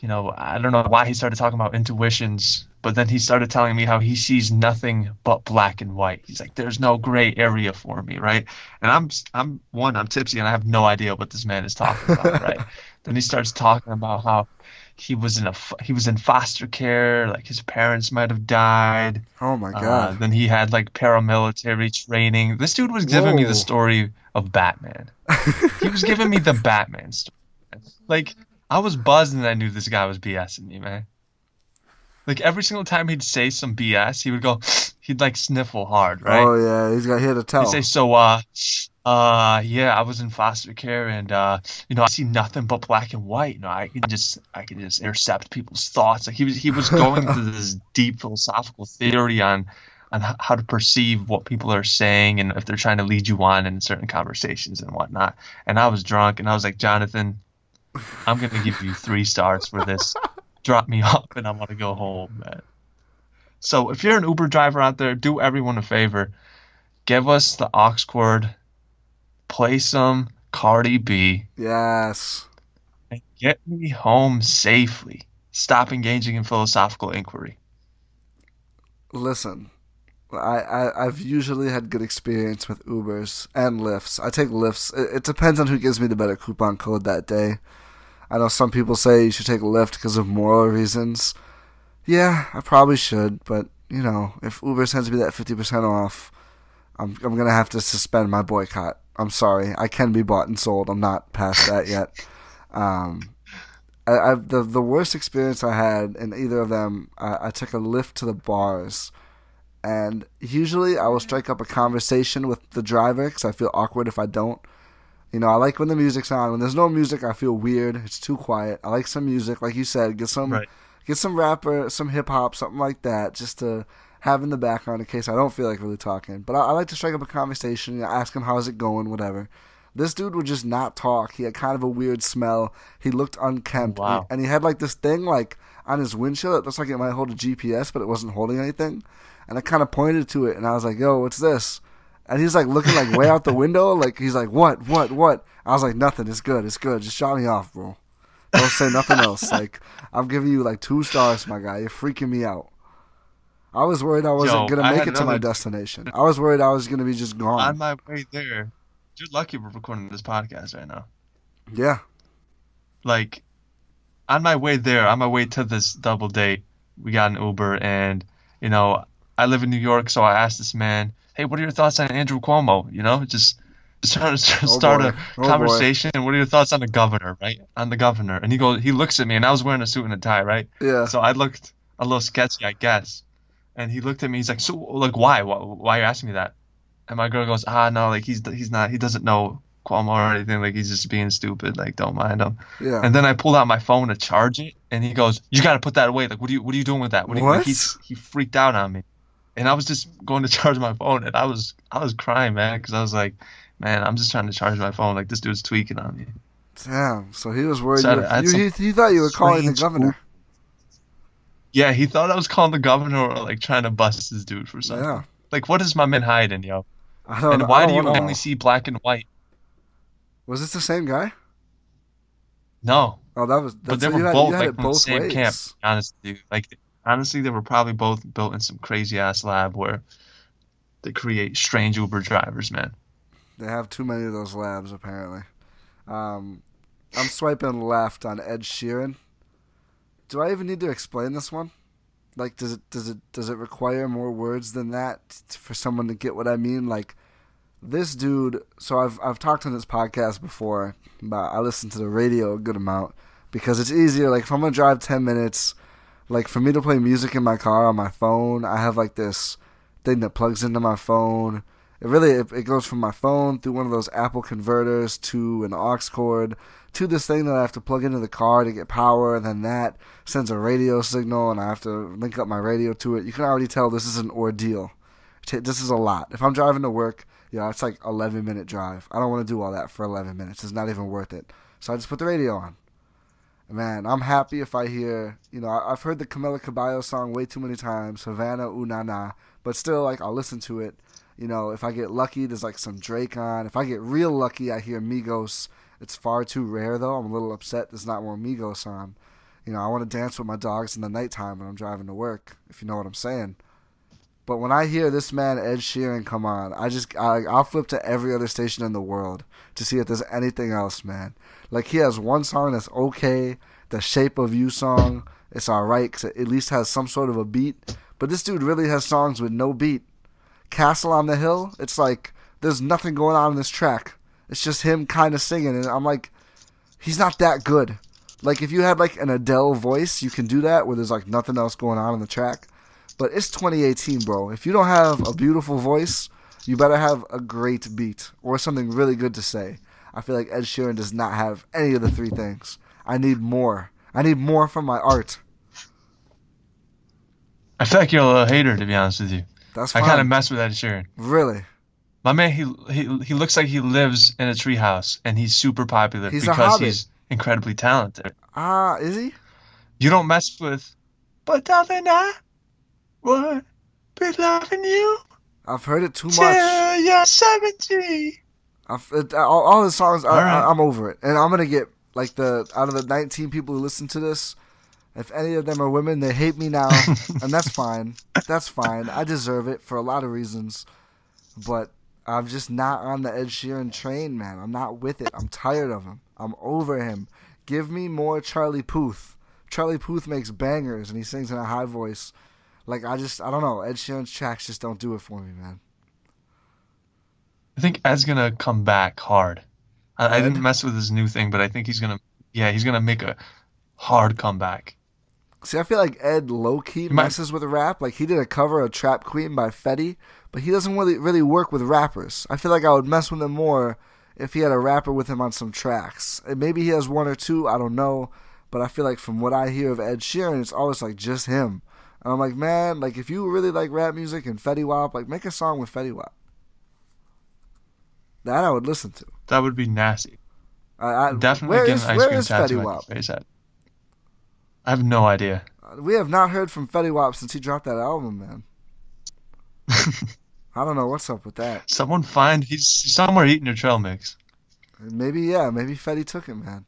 Speaker 2: you know, I don't know why he started talking about intuitions, but then he started telling me how he sees nothing but black and white. He's like, "There's no gray area for me, right?" And I'm, I'm one, I'm tipsy, and I have no idea what this man is talking about, right? then he starts talking about how he was in a he was in foster care, like his parents might have died.
Speaker 1: oh my
Speaker 2: Uh,
Speaker 1: god!
Speaker 2: then he had like paramilitary training. This dude was giving me the story of Batman. He was giving me the Batman story. Like I was buzzed and I knew this guy was BSing me, man. Like every single time he'd say some BS, he would go, he'd like sniffle hard, right?
Speaker 1: Oh yeah, he's got here to tell.
Speaker 2: He'd say, so, uh, uh, yeah, I was in foster care and, uh, you know, I see nothing but black and white. You know, I can just, I can just intercept people's thoughts. Like he was, he was going to this deep philosophical theory on, on how to perceive what people are saying and if they're trying to lead you on in certain conversations and whatnot. And I was drunk and I was like, Jonathan, I'm going to give you three stars for this. Drop me off and I want to go home, man. So if you're an Uber driver out there, do everyone a favor. Give us the aux cord, play some Cardi B,
Speaker 1: yes.
Speaker 2: and get me home safely. Stop engaging in philosophical inquiry.
Speaker 1: Listen, I, I I've usually had good experience with Ubers and Lyfts. I take Lyfts. It, it depends on who gives me the better coupon code that day. I know some people say you should take Lyft because of moral reasons. Yeah, I probably should, but you know, if Uber sends me that fifty percent off, I'm I'm gonna have to suspend my boycott. I'm sorry, I can be bought and sold. I'm not past that yet. Um, I, I the the worst experience I had in either of them, I, I took a Lyft to the bars, and usually I will strike up a conversation with the driver because I feel awkward if I don't. You know, I like when the music's on. When there's no music, I feel weird. It's too quiet. I like some music, like you said. Get some,
Speaker 2: Right.
Speaker 1: get some rapper, some hip hop, something like that, just to have in the background in case I don't feel like really talking. But I, I like to strike up a conversation, you know, ask him how's it going, whatever. This dude would just not talk. He had kind of a weird smell. He looked unkempt,
Speaker 2: Wow.
Speaker 1: and he had like this thing like on his windshield. It looks like it might hold a GPS, but it wasn't holding anything. And I kind of pointed to it, and I was like, "Yo, what's this?" And he's like looking like way out the window, like he's like, "What? What? What?" I was like, "Nothing. It's good. It's good. Just shut me off, bro. Don't say nothing else. Like I'm giving you like two stars, my guy. You're freaking me out." I was worried I wasn't
Speaker 2: Yo,
Speaker 1: gonna make it to my destination. I was worried I was gonna be just gone.
Speaker 2: On my way there, you're lucky we're recording this podcast right now.
Speaker 1: yeah.
Speaker 2: Like, on my way there, on my way to this double date, we got an Uber, and you know, I live in New York, so I asked this man, "Hey, what are your thoughts on Andrew Cuomo?" You know, just just trying to
Speaker 1: Oh,
Speaker 2: start a
Speaker 1: Oh, boy.
Speaker 2: conversation. And what are your thoughts on the governor, right? On the governor, and he goes, he looks at me, and I was wearing a suit and a tie, right?
Speaker 1: Yeah.
Speaker 2: So I looked a little sketchy, I guess. And he looked at me. He's like, "So, like, why? Why, why are you asking me that?" And my girl goes, "Ah, no, like he's he's not. He doesn't know Cuomo or anything. Like he's just being stupid. Like don't mind him."
Speaker 1: Yeah.
Speaker 2: And then I pulled out my phone to charge it, and he goes, "You got to put that away. Like, what are you what are you doing with that?" What? Are you, like, he's, he freaked out on me, and I was just going to charge my phone, and I was I was crying, man, because I was like, "Man, I'm just trying to charge my phone. Like this dude's tweaking on me."
Speaker 1: Damn. So he was worried.
Speaker 2: So
Speaker 1: you, you, he, he thought you were calling the governor.
Speaker 2: Yeah, he thought I was calling the governor or like trying to bust this dude for something.
Speaker 1: Yeah.
Speaker 2: Like, what is my man hiding, yo?
Speaker 1: I don't.
Speaker 2: And why
Speaker 1: don't
Speaker 2: do you only
Speaker 1: know.
Speaker 2: see black and white?
Speaker 1: Was this the same guy?
Speaker 2: No,
Speaker 1: Oh, that was.
Speaker 2: but they were
Speaker 1: had,
Speaker 2: both like from the same
Speaker 1: ways.
Speaker 2: camp. Honestly, dude. like honestly, they were probably both built in some crazy ass lab where they create strange Uber drivers, man.
Speaker 1: They have too many of those labs, apparently. Um, I'm swiping left on Ed Sheeran. Do I even need to explain this one? Like, does it does it does it require more words than that for someone to get what I mean? Like, this dude. So I've I've talked on this podcast before, but I listen to the radio a good amount because it's easier. Like, if I'm gonna drive ten minutes, like for me to play music in my car on my phone, I have like this thing that plugs into my phone. It really it, it goes from my phone through one of those Apple converters to an aux cord to this thing that I have to plug into the car to get power, and then that sends a radio signal, and I have to link up my radio to it. You can already tell this is an ordeal. This is a lot. If I'm driving to work, you know, it's like 11 minute drive. I don't want to do all that for 11 minutes. It's not even worth it. So I just put the radio on. Man, I'm happy if I hear, you know, I've heard the Camila Cabello song way too many times, Havana Unana, but still, like, I'll listen to it. You know, if I get lucky, there's like some Drake on. If I get real lucky, I hear Migos it's far too rare though. I'm a little upset there's not more Migos on. You know, I want to dance with my dogs in the nighttime when I'm driving to work, if you know what I'm saying. But when I hear this man Ed Sheeran come on, I just I, I'll flip to every other station in the world to see if there's anything else, man. Like he has one song that's okay, the Shape of You song, it's all right because it at least has some sort of a beat. But this dude really has songs with no beat. Castle on the Hill, it's like there's nothing going on in this track. It's just him kind of singing, and I'm like, he's not that good. Like if you had like an Adele voice, you can do that where there's like nothing else going on in the track. But it's 2018, bro. If you don't have a beautiful voice, you better have a great beat or something really good to say. I feel like Ed Sheeran does not have any of the three things. I need more. I need more from my art.
Speaker 2: I feel like you're a little hater, to be honest with you.
Speaker 1: That's fine.
Speaker 2: I kind of mess with Ed Sheeran.
Speaker 1: Really?
Speaker 2: My man, he he he looks like he lives in a treehouse, and he's super popular
Speaker 1: He's
Speaker 2: because he's incredibly talented.
Speaker 1: Ah, is he?
Speaker 2: You don't mess with, but darling, I would be loving you
Speaker 1: I've heard it too much.
Speaker 2: till you're seventy.
Speaker 1: It, all, all his songs, I,
Speaker 2: All right.
Speaker 1: I, I'm over it, and I'm gonna get like the out of the 19 people who listen to this, if any of them are women, they hate me now, and that's fine. That's fine. I deserve it for a lot of reasons, but I'm just not on the Ed Sheeran train, man. I'm not with it. I'm tired of him. I'm over him. Give me more Charlie Puth. Charlie Puth makes bangers, and he sings in a high voice. Like I just, I don't know. Ed Sheeran's tracks just don't do it for me, man.
Speaker 2: I think Ed's gonna come back hard. I, I didn't mess with his new thing, but I think he's gonna, yeah, he's gonna make a hard comeback.
Speaker 1: See, I feel like Ed low key
Speaker 2: might-
Speaker 1: messes with rap. Like he did a cover of Trap Queen by Fetty, but he doesn't really really work with rappers. I feel like I would mess with him more if he had a rapper with him on some tracks. And maybe he has one or two, I don't know. But I feel like from what I hear of Ed Sheeran, it's always like just him. And I'm like, man, like if you really like rap music and Fetty Wap, like make a song with Fetty Wap. That I would listen to.
Speaker 2: That would be nasty.
Speaker 1: I, I,
Speaker 2: Definitely
Speaker 1: where
Speaker 2: get
Speaker 1: is-
Speaker 2: an ice cream
Speaker 1: is
Speaker 2: tattoo
Speaker 1: Fetty
Speaker 2: on your face. I I have no idea.
Speaker 1: We have not heard from Fetty Wap since he dropped that album, man. I don't know what's up with that.
Speaker 2: Someone find he's somewhere eating your trail mix.
Speaker 1: Maybe yeah, maybe Fetty took it, man.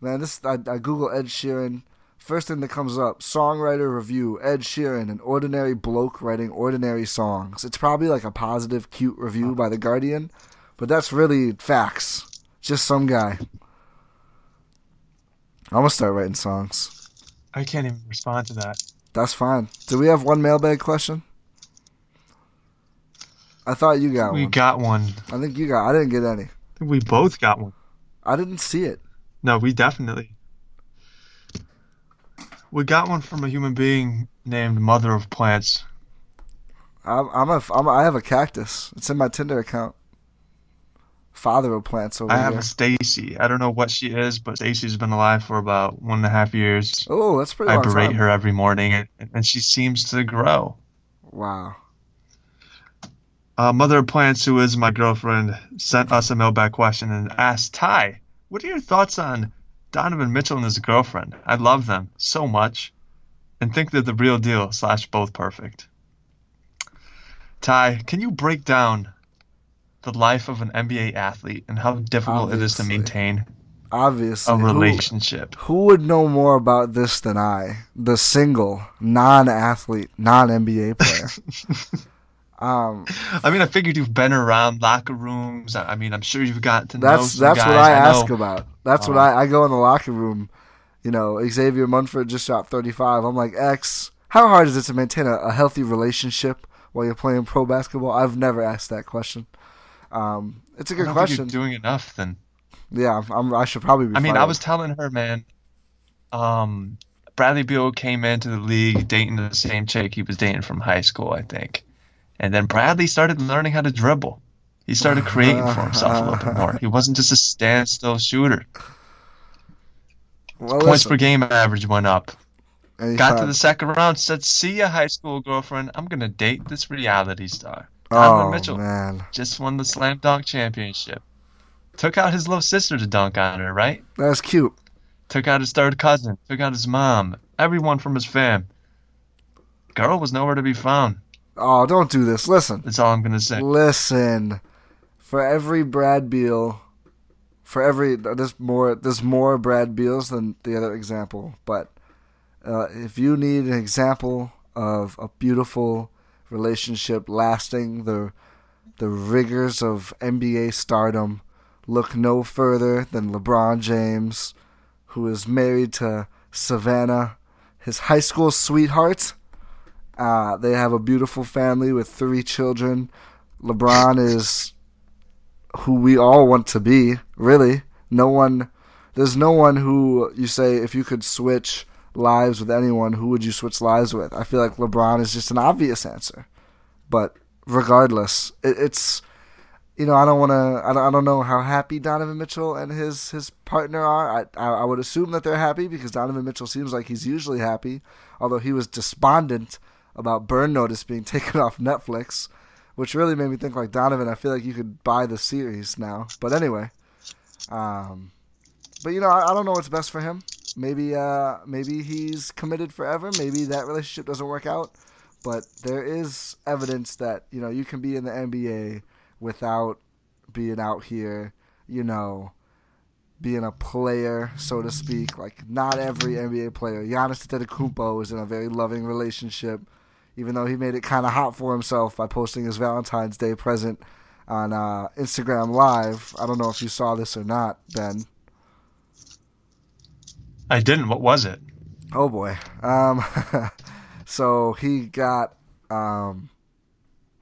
Speaker 1: Man, this I, I Google Ed Sheeran. First thing that comes up: songwriter review. Ed Sheeran, an ordinary bloke writing ordinary songs. It's probably like a positive, cute review by the Guardian, but that's really facts. Just some guy. I'm gonna start writing songs.
Speaker 2: I can't even respond to that.
Speaker 1: That's fine. Do we have one mailbag question? I thought you got
Speaker 2: we
Speaker 1: one.
Speaker 2: We got one.
Speaker 1: I think you got. I didn't get any.
Speaker 2: We both got one.
Speaker 1: I didn't see it.
Speaker 2: No, we definitely. We got one from a human being named Mother of Plants.
Speaker 1: I'm, I'm a, I'm a, I have a cactus. It's in my Tinder account. Father of plants over
Speaker 2: I have
Speaker 1: here.
Speaker 2: a Stacy. I don't know what she is, but Stacy's been alive for about one and a half years.
Speaker 1: Oh, that's pretty
Speaker 2: I
Speaker 1: long
Speaker 2: berate
Speaker 1: time.
Speaker 2: her every morning, and, and she seems to grow.
Speaker 1: Wow.
Speaker 2: Uh, Mother of Plants, who is my girlfriend, sent us a mailbag question and asked Ti, "What are your thoughts on Donovan Mitchell and his girlfriend? I love them so much, and think they're the real deal slash both perfect." Ti, can you break down the life of an NBA athlete and how difficult it is to maintain
Speaker 1: Obviously.
Speaker 2: a
Speaker 1: who-
Speaker 2: relationship?
Speaker 1: Who, would know more about this than I, the single, non athlete, non NBA player? Um,
Speaker 2: I mean, I figured you've been around locker rooms. I I mean, I'm sure you've got to know
Speaker 1: that's
Speaker 2: some
Speaker 1: that's
Speaker 2: guys.
Speaker 1: what I, ask
Speaker 2: know.
Speaker 1: about. That's what
Speaker 2: Um,
Speaker 1: I I go in the locker room. You know, Xavier Munford just shot 35. I'm like, X, how hard is it to maintain a, a healthy relationship while you're playing pro basketball? I've never asked that question. Um, it's a good question.
Speaker 2: you're doing enough then.
Speaker 1: Yeah, I'm, I'm, should probably be.
Speaker 2: I mean, I was telling her, man, um, Bradley Beal came into the league dating the same chick he was dating from high school, I think. And then Bradley started learning how to dribble. He started creating for himself a little bit more. He wasn't just a standstill shooter.
Speaker 1: well,
Speaker 2: Points
Speaker 1: listen,
Speaker 2: per game average went up. Got to the second round, said, "See ya, high school girlfriend. I'm gonna date this reality star." Donovan
Speaker 1: Oh
Speaker 2: Mitchell
Speaker 1: man,
Speaker 2: just won the slam dunk championship. Took out his little sister to dunk on her, right?
Speaker 1: that's cute.
Speaker 2: Took out his third cousin. Took out his mom. Everyone from his fam. Girl was nowhere to be found.
Speaker 1: Oh, don't do this. Listen,
Speaker 2: That's all I'm gonna say.
Speaker 1: listen. For every Brad Beal, for every there's more there's more Brad Beals than the other example. But uh, if you need an example of a beautiful relationship lasting the the rigors of NBA stardom, look no further than LeBron James, who is married to Savannah, his high school sweetheart. Uh, they have a beautiful family with three children. LeBron is who we all want to be, really. No one, there's no one who you say if you could switch lives with anyone, who would you switch lives with? I feel like LeBron is just an obvious answer. But regardless, it, it's you know I don't want to I don't, I don't know how happy Donovan Mitchell and his his partner are. I, I I would assume that they're happy because Donovan Mitchell seems like he's usually happy, although he was despondent about Burn Notice being taken off Netflix, which really made me think like Donovan. I feel like you could buy the series now. But anyway, um, but you know I, I don't know what's best for him. Maybe uh maybe he's committed forever. Maybe that relationship doesn't work out. But there is evidence that you know you can be in the NBA without being out here, you know, being a player, so to speak. Like not every NBA player. Giannis Antetokounmpo is in a very loving relationship, even though he made it kind of hot for himself by posting his Valentine's Day present on uh, Instagram Live. I don't know if you saw this or not, Ben.
Speaker 2: I didn't. What was it?
Speaker 1: Oh boy. Um, so he got. Um,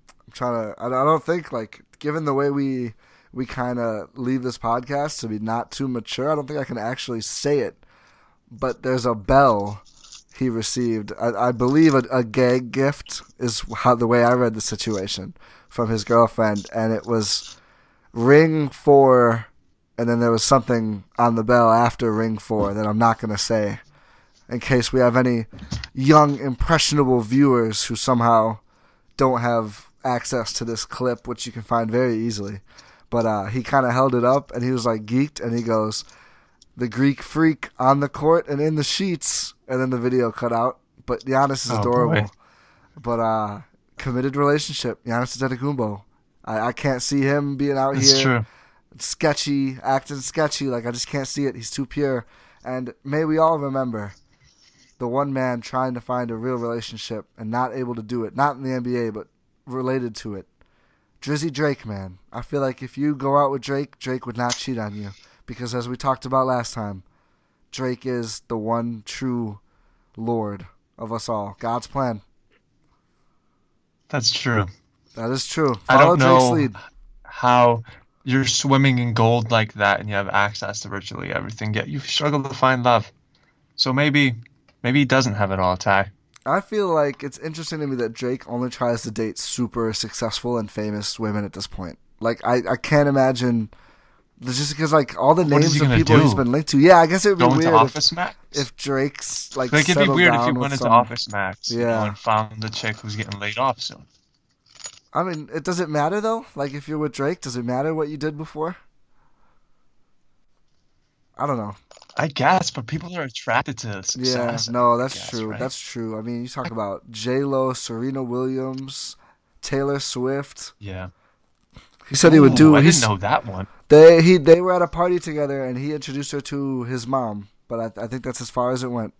Speaker 1: I'm trying to. I don't think like given the way we we kind of leave this podcast to be not too mature. I don't think I can actually say it. But there's a bell he received. I, I believe a, a gag gift is how the way I read the situation from his girlfriend, and it was ring four, and then there was something on the bell after ring four that I'm not gonna say in case we have any young impressionable viewers who somehow don't have access to this clip, which you can find very easily. But uh, he kind of held it up and he was like geeked, and he goes, "The Greek freak on the court and in the sheets," and then the video cut out. But Giannis is
Speaker 2: Oh,
Speaker 1: adorable.
Speaker 2: boy.
Speaker 1: But uh, committed relationship, Giannis Antetokounmpo. I, I can't see him being out
Speaker 2: It's
Speaker 1: here
Speaker 2: true.
Speaker 1: Sketchy, acting sketchy. Like I just can't see it. He's too pure. And may we all remember the one man trying to find a real relationship and not able to do it. Not in the NBA, but related to it. Drizzy Drake, man. I feel like if you go out with Drake, Drake would not cheat on you. Because as we talked about last time, Drake is the one true Lord of us all. God's plan.
Speaker 2: That's true.
Speaker 1: That is true.
Speaker 2: I don't
Speaker 1: Drake's
Speaker 2: know
Speaker 1: lead.
Speaker 2: how you're swimming in gold like that and you have access to virtually everything, yet you struggle to find love. So maybe, maybe he doesn't have it all, Ti.
Speaker 1: I feel like it's interesting to me that Drake only tries to date super successful and famous women at this point. Like I, I can't imagine just because like all the
Speaker 2: What
Speaker 1: names of people he's
Speaker 2: do?
Speaker 1: been linked to. Yeah, I guess it would be weird if,
Speaker 2: Office Max.
Speaker 1: if Drake's like
Speaker 2: like it'd be weird if you went into
Speaker 1: some-
Speaker 2: Office Max, you know,
Speaker 1: Yeah.
Speaker 2: and found the chick who's getting laid off soon.
Speaker 1: I mean, it does it matter though? Like if you're with Drake, does it matter what you did before? I don't know.
Speaker 2: I guess, but people are attracted to success.
Speaker 1: Yeah, no, that's
Speaker 2: guess,
Speaker 1: true.
Speaker 2: right?
Speaker 1: That's true. I mean, you talk about J Lo, Serena Williams, Taylor Swift.
Speaker 2: Yeah.
Speaker 1: He said he would do.
Speaker 2: Ooh, I didn't know that one.
Speaker 1: They he they were at a party together and he introduced her to his mom, but I, I think that's as far as it went.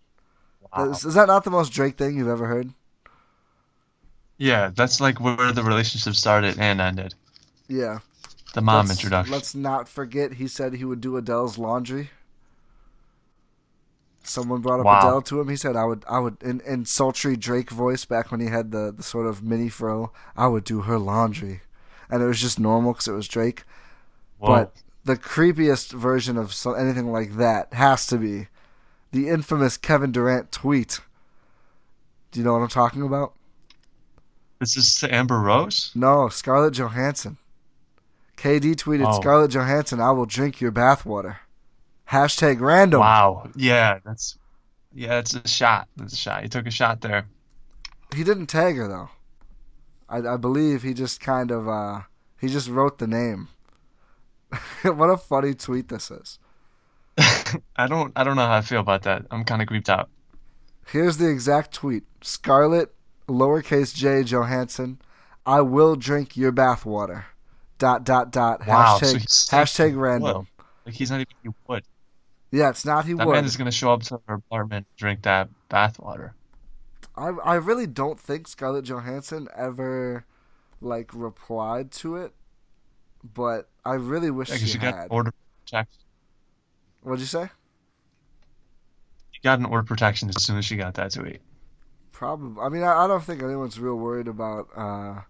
Speaker 2: Wow.
Speaker 1: Is, is that not the most Drake thing you've ever heard?
Speaker 2: Yeah, that's like where the relationship started and ended.
Speaker 1: Yeah.
Speaker 2: The mom
Speaker 1: let's,
Speaker 2: introduction.
Speaker 1: Let's not forget he said he would do Adele's laundry. Someone brought up
Speaker 2: Wow.
Speaker 1: Adele to him. He said, "I would, I would." In, in sultry Drake voice, back when he had the, the sort of mini fro, I would do her laundry, and it was just normal because it was Drake.
Speaker 2: Whoa.
Speaker 1: But the creepiest version of so, anything like that has to be the infamous Kevin Durant tweet. Do you know what I'm talking about?
Speaker 2: This is to Amber Rose?
Speaker 1: No, Scarlett Johansson. KD tweeted,
Speaker 2: Oh.
Speaker 1: Scarlett Johansson, I will drink your bathwater. Hashtag random.
Speaker 2: Wow. Yeah, that's yeah, it's a shot. It's a shot. He took a shot there.
Speaker 1: He didn't tag her though. I, I believe he just kind of uh he just wrote the name. what a funny tweet this is.
Speaker 2: I don't I don't know how I feel about that. I'm kind of creeped out.
Speaker 1: Here's the exact tweet. Scarlett lowercase j Johansson, I will drink your bathwater. Dot dot dot
Speaker 2: Wow. so
Speaker 1: hashtag
Speaker 2: he's
Speaker 1: hashtag random.
Speaker 2: would. Like he's not even he would.
Speaker 1: Yeah, it's not he
Speaker 2: That
Speaker 1: would.
Speaker 2: man is gonna show up to her apartment and drink that bathwater.
Speaker 1: I I really don't think Scarlett Johansson ever like replied to it, but I really wish
Speaker 2: Yeah,
Speaker 1: she,
Speaker 2: because you got
Speaker 1: had.
Speaker 2: order protection.
Speaker 1: What'd you say?
Speaker 2: You got an order protection as soon as she got that tweet.
Speaker 1: Probably. I mean, I, I don't think anyone's real worried about uh,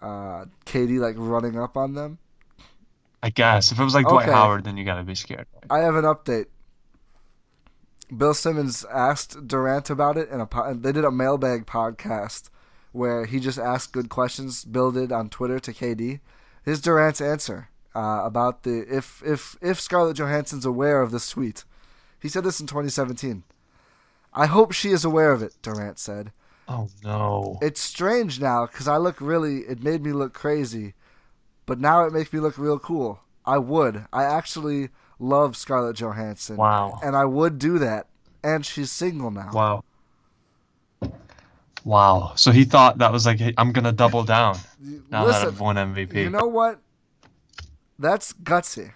Speaker 1: uh, KD like running up on them.
Speaker 2: I guess if it was like Dwight
Speaker 1: Okay.
Speaker 2: Howard, then you gotta be scared.
Speaker 1: I have an update. Bill Simmons asked Durant about it in a po- they did a mailbag podcast where he just asked good questions. Bill did on Twitter to KD. His Durant's answer uh, about the if if if Scarlett Johansson's aware of this tweet. He said this in 2017. I hope she is aware of it, Durant said.
Speaker 2: Oh no.
Speaker 1: It's strange now because I look really. It made me look crazy, but now it makes me look real cool. I would. I actually love Scarlett Johansson.
Speaker 2: Wow.
Speaker 1: And I would do that. And she's single now.
Speaker 2: Wow. Wow. So he thought that was like, hey, I'm gonna double down now that
Speaker 1: Listen,
Speaker 2: I've won MVP.
Speaker 1: you know what? That's gutsy.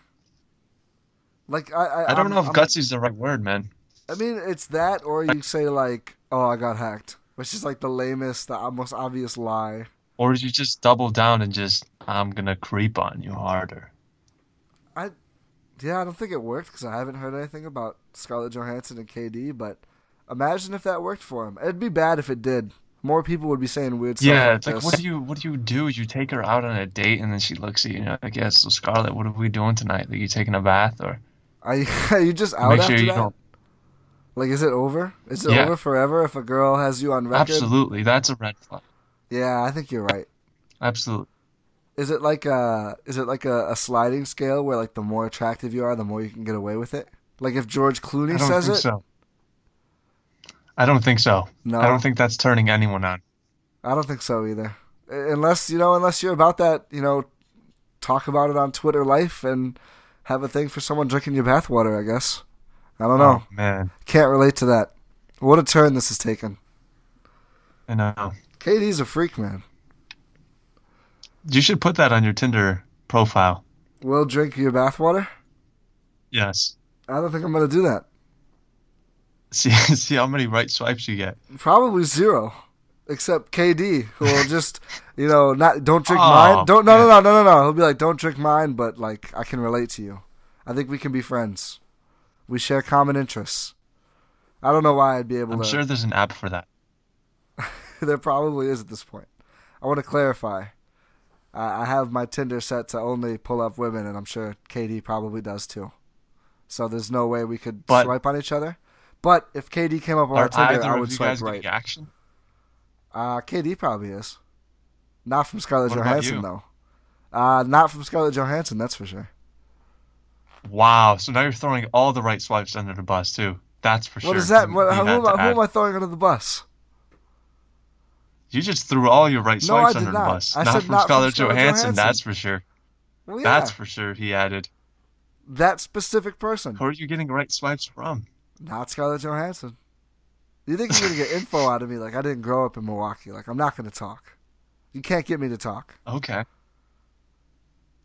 Speaker 1: Like I, I,
Speaker 2: I don't
Speaker 1: I'm-
Speaker 2: know if
Speaker 1: I'm-
Speaker 2: gutsy's the right word, man.
Speaker 1: I mean, it's that, or you say like, "Oh, I got hacked," which is like the lamest, the most obvious lie.
Speaker 2: Or did you just double down and just, I'm gonna creep on you harder?
Speaker 1: I, yeah, I don't think it worked because I haven't heard anything about Scarlett Johansson and KD. But imagine if that worked for him. It'd be bad if it did. More people would be saying weird stuff.
Speaker 2: Yeah,
Speaker 1: like
Speaker 2: it's like,
Speaker 1: this.
Speaker 2: what do you, what do you do? You take her out on a date and then she looks at you and you're like, yeah, so Scarlett, what are we doing tonight? Like, you taking a bath or
Speaker 1: Are you, are you just out
Speaker 2: make
Speaker 1: after
Speaker 2: sure you
Speaker 1: that? Like, is it over? Is it
Speaker 2: Yeah.
Speaker 1: over forever if a girl has you on record?
Speaker 2: Absolutely, that's a red flag.
Speaker 1: Yeah, I think you're right.
Speaker 2: Absolutely.
Speaker 1: Is it like a is it like a, a sliding scale where like the more attractive you are, the more you can get away with it? Like if George Clooney
Speaker 2: I don't
Speaker 1: says
Speaker 2: think
Speaker 1: it,
Speaker 2: so. I don't think so.
Speaker 1: no,
Speaker 2: I don't think that's turning anyone on.
Speaker 1: I don't think so either. Unless you know, unless you're about that, you know, talk about it on Twitter Life and have a thing for someone drinking your bathwater. I guess. I don't know.
Speaker 2: Oh, man.
Speaker 1: Can't relate to that. What a turn this has taken.
Speaker 2: I know.
Speaker 1: KD's a freak, man.
Speaker 2: You should put that on your Tinder profile.
Speaker 1: Will drink your bathwater?
Speaker 2: Yes.
Speaker 1: I don't think I'm gonna do that.
Speaker 2: See, see how many right swipes you get.
Speaker 1: Probably zero, except KD, who will just, you know, not don't drink
Speaker 2: Oh,
Speaker 1: mine. Don't no no no no no no. He'll be like, don't drink mine, but like I can relate to you. I think we can be friends. We share common interests. I don't know why I'd be able
Speaker 2: I'm
Speaker 1: to.
Speaker 2: sure there's an app for that.
Speaker 1: there probably is at this point. I want to clarify. I I have my Tinder set to only pull up women, and I'm sure KD probably does too. So there's no way we could
Speaker 2: But-
Speaker 1: swipe on each other. But if KD came up on our Tinder, I would swipe right.
Speaker 2: action?
Speaker 1: Uh, KD probably is. Not from Scarlett
Speaker 2: What
Speaker 1: Johansson though. Uh, not from Scarlett Johansson, that's for sure.
Speaker 2: Wow. So now you're throwing all the right swipes under the bus too. That's for sure.
Speaker 1: What is that? What, who, am I, who am I throwing under the bus?
Speaker 2: You just threw all your right swipes
Speaker 1: did
Speaker 2: under
Speaker 1: not.
Speaker 2: the bus.
Speaker 1: I
Speaker 2: not from
Speaker 1: not
Speaker 2: Scarlett Johansson,
Speaker 1: Johansson.
Speaker 2: that's for sure.
Speaker 1: Well, yeah,
Speaker 2: That's for sure. He added.
Speaker 1: that specific person,
Speaker 2: Who are you getting right swipes from?
Speaker 1: not Scarlett Johansson. You think you're gonna get info out of me? Like I didn't grow up in Milwaukee. Like I'm not gonna talk. You can't get me to talk.
Speaker 2: Okay.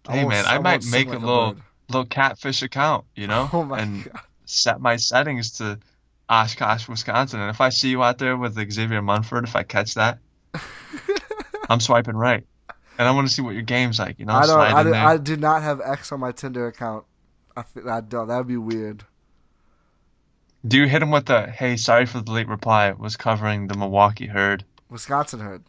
Speaker 1: I
Speaker 2: Hey man,
Speaker 1: I
Speaker 2: I might make
Speaker 1: like a
Speaker 2: little
Speaker 1: bird.
Speaker 2: Little catfish account, you know,
Speaker 1: Oh
Speaker 2: and
Speaker 1: god.
Speaker 2: set my settings to Oshkosh, Wisconsin. And if I see you out there with Xavier Munford, if I catch that, I'm swiping right, and I want to see what your game's like. You know,
Speaker 1: I don't. I, do. I do not have X on my Tinder account. I, I don't. That would be weird.
Speaker 2: Do you hit him with the "Hey, sorry for the late reply"? Was covering the Milwaukee herd,
Speaker 1: Wisconsin herd.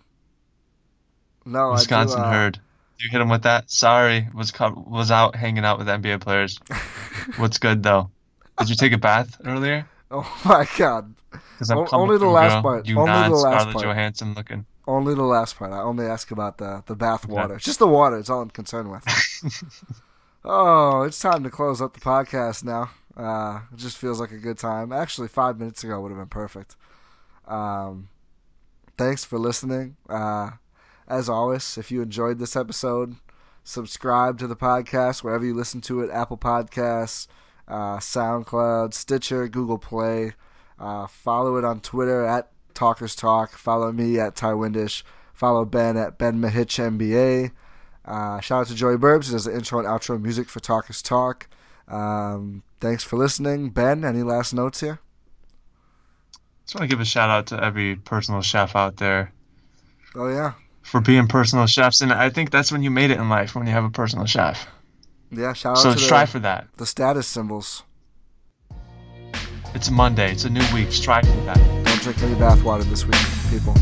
Speaker 1: No,
Speaker 2: Wisconsin
Speaker 1: I do, uh,
Speaker 2: herd. You hit him with that? Sorry, was co- was out hanging out with NBA players. What's good though? Did you take a bath earlier?
Speaker 1: Oh my god!
Speaker 2: Because I'm
Speaker 1: O- only the last
Speaker 2: girl.
Speaker 1: part.
Speaker 2: You
Speaker 1: Only the last
Speaker 2: Scarlett
Speaker 1: part.
Speaker 2: Johansson looking.
Speaker 1: Only the last part. I only ask about the the bath
Speaker 2: Okay.
Speaker 1: water. Just the water. It's all I'm concerned with. oh, it's time to close up the podcast now. Uh, it just feels like a good time. Actually, five minutes ago would have been perfect. Um, thanks for listening. Uh, as always, if you enjoyed this episode, subscribe to the podcast wherever you listen to it Apple Podcasts, uh, SoundCloud, Stitcher, Google Play. Uh, follow it on Twitter at Talkers Talk. Follow me at Ti Windisch. Follow Ben at Ben Mehic MBA. Uh, shout out to Joey Burbs, who does the intro and outro music for Talkers Talk. Um, thanks for listening. Ben, any last notes here?
Speaker 2: Just want to give a shout out to every personal chef out there
Speaker 1: Oh, yeah.
Speaker 2: For being personal chefs, and I think that's when you made it in life when you have a personal chef.
Speaker 1: Yeah, shout
Speaker 2: So
Speaker 1: out to
Speaker 2: strive
Speaker 1: the,
Speaker 2: for that.
Speaker 1: the status symbols.
Speaker 2: It's Monday. It's a new week. Strive for that.
Speaker 1: Don't drink any bathwater this week, people.